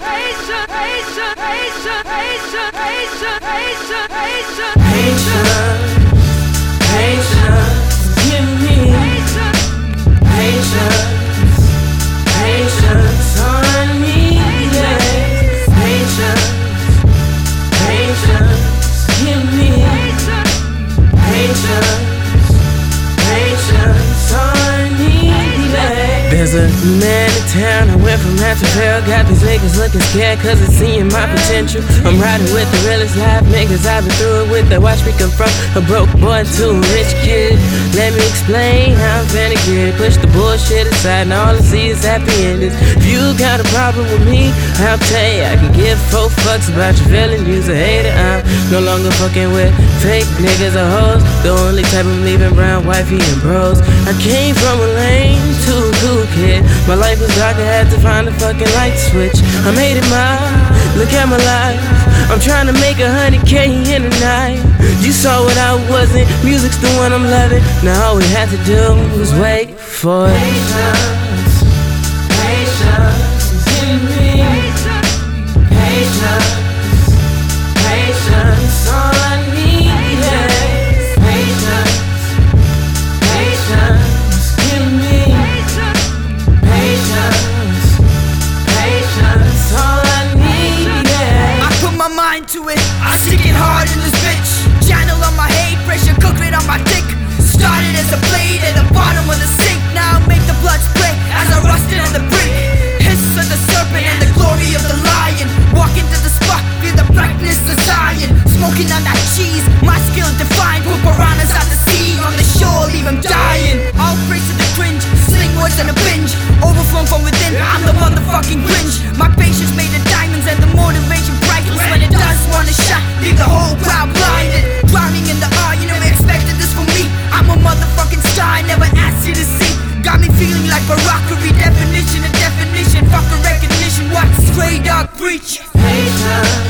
Asia, Asia, Asia, Asia, Asia, Asia, Asia, Asia. A man in town, I went from half to hell. Got these niggas looking scared cause it's seeing my potential. I'm riding with the realest live niggas, I've been through it with that. Watch me come from a broke boy to a rich kid. Let me explain how I'm finna get Push the bullshit aside, and all I see is happy endings. If you got a problem with me, I'll tell you, I can give four fucks about your feeling. You's a hater, I'm no longer fucking with fake niggas or hoes. The only type of leaving brown wifey and bros. I came from a lane to a cool kid kid. My life was dark, I had to find a fucking light switch. I made it mine, look at my life. I'm trying to make a hundred K in a night. You saw what I wasn't, music's the one I'm loving. Now all we had to do was wait for it. Mind to it, I stick it hard in this bitch. Channel on my hate, pressure cooker on a rockery definition of definition. fuck Fucking recognition, what straight dog breach. Major.